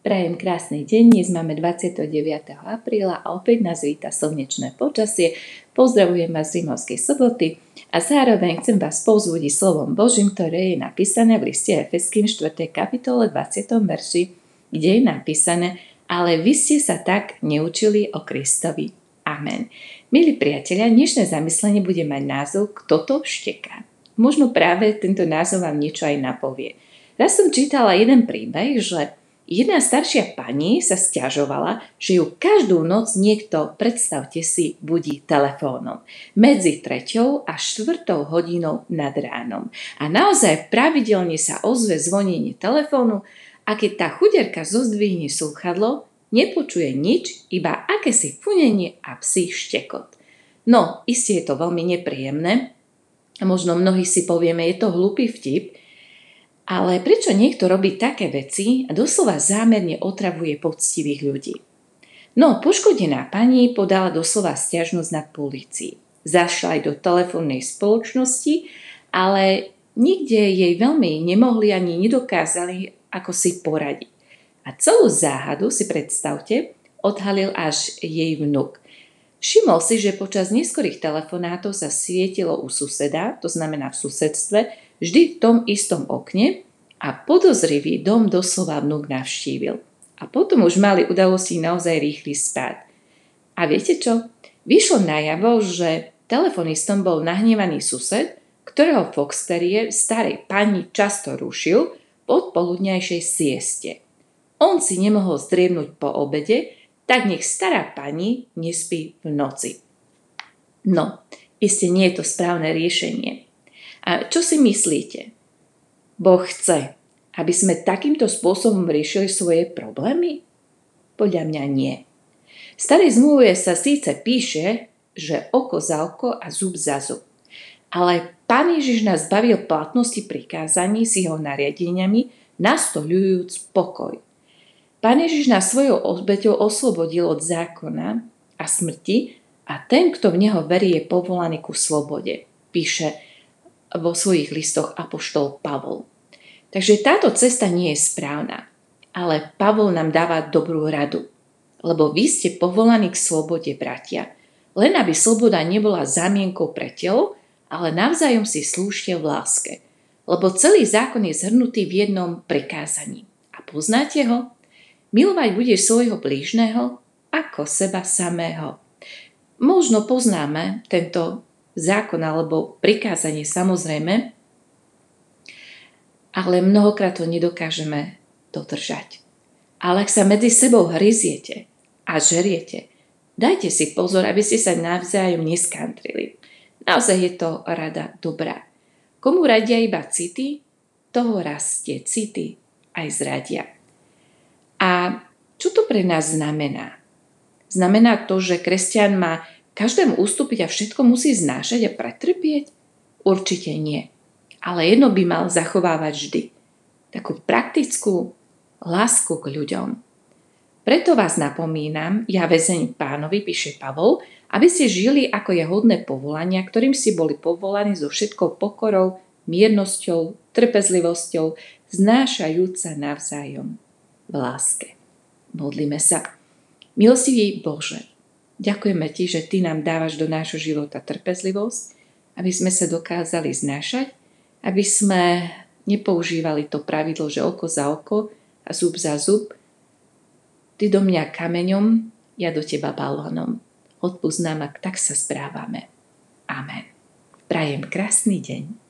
Prajem krásny deň, dnes máme 29. apríla a opäť nás víta slnečné počasie. Pozdravujem vás z Rímovskej soboty a zároveň chcem vás povzbudiť slovom Božím, ktoré je napísané v liste Efeským 4. kapitole 20. verši, kde je napísané ale vy ste sa tak neučili o Kristovi. Amen. Milí priatelia, dnešné zamyslenie bude mať názov Kto to šteká? Možno práve tento názov vám niečo aj napovie. Raz som čítala jeden príbeh, že Jedna staršia pani sa stiažovala, že ju každú noc niekto, predstavte si, budí telefónom. Medzi treťou a štvrtou hodinou nad ránom. A naozaj pravidelne sa ozve zvonenie telefónu a keď tá chuderka zozdvihne slúchadlo, nepočuje nič, iba akési funenie a psí štekot. No, isté je to veľmi nepríjemné. Možno mnohí si povieme, je to hlupý vtip, ale prečo niekto robí také veci a doslova zámerne otravuje poctivých ľudí? No, poškodená pani podala doslova stiažnosť na policii. Zašla aj do telefónnej spoločnosti, ale nikde jej veľmi nemohli ani nedokázali, ako si poradiť. A celú záhadu si predstavte, odhalil až jej vnuk. Všimol si, že počas neskorých telefonátov sa svietilo u suseda, to znamená v susedstve, vždy v tom istom okne a podozrivý dom doslova vnúk navštívil. A potom už mali udalosti naozaj rýchly spád. A viete čo? Vyšlo najavo, že telefonistom bol nahnevaný sused, ktorého Foxterie starej pani často rušil po poludňajšej sieste. On si nemohol zdriemnúť po obede, tak nech stará pani nespí v noci. No, iste nie je to správne riešenie. A čo si myslíte? Boh chce, aby sme takýmto spôsobom riešili svoje problémy? Podľa mňa nie. V starej zmluve sa síce píše, že oko za oko a zub za zub. Ale Pán Ježiš nás bavil platnosti prikázaní s jeho nariadeniami, nastoľujúc pokoj. Pán Ježiš nás svojou obeťou oslobodil od zákona a smrti a ten, kto v neho verí, je povolaný ku slobode, píše vo svojich listoch apoštol Pavol. Takže táto cesta nie je správna, ale Pavol nám dáva dobrú radu, lebo vy ste povolaní k slobode, bratia, len aby sloboda nebola zamienkou pre telo, ale navzájom si slúžte v láske, lebo celý zákon je zhrnutý v jednom prikázaní. A poznáte ho? Milovať budeš svojho blížneho ako seba samého. Možno poznáme tento zákon alebo prikázanie samozrejme, ale mnohokrát to nedokážeme dodržať. Ale ak sa medzi sebou hryziete a žeriete, dajte si pozor, aby ste sa navzájom neskantrili. Naozaj je to rada dobrá. Komu radia iba city, toho rastie city aj zradia. A čo to pre nás znamená? Znamená to, že kresťan má každému ustúpiť a všetko musí znášať a pretrpieť? Určite nie. Ale jedno by mal zachovávať vždy. Takú praktickú lásku k ľuďom. Preto vás napomínam, ja väzeň pánovi, píše Pavol, aby ste žili ako je hodné povolania, ktorým si boli povolaní so všetkou pokorou, miernosťou, trpezlivosťou, znášajúca navzájom v láske. Modlíme sa. Milostivý Bože, ďakujeme Ti, že Ty nám dávaš do nášho života trpezlivosť, aby sme sa dokázali znášať, aby sme nepoužívali to pravidlo, že oko za oko a zub za zub. Ty do mňa kameňom, ja do Teba balónom. Odpúsť nám, ak tak sa správame. Amen. Prajem krásny deň.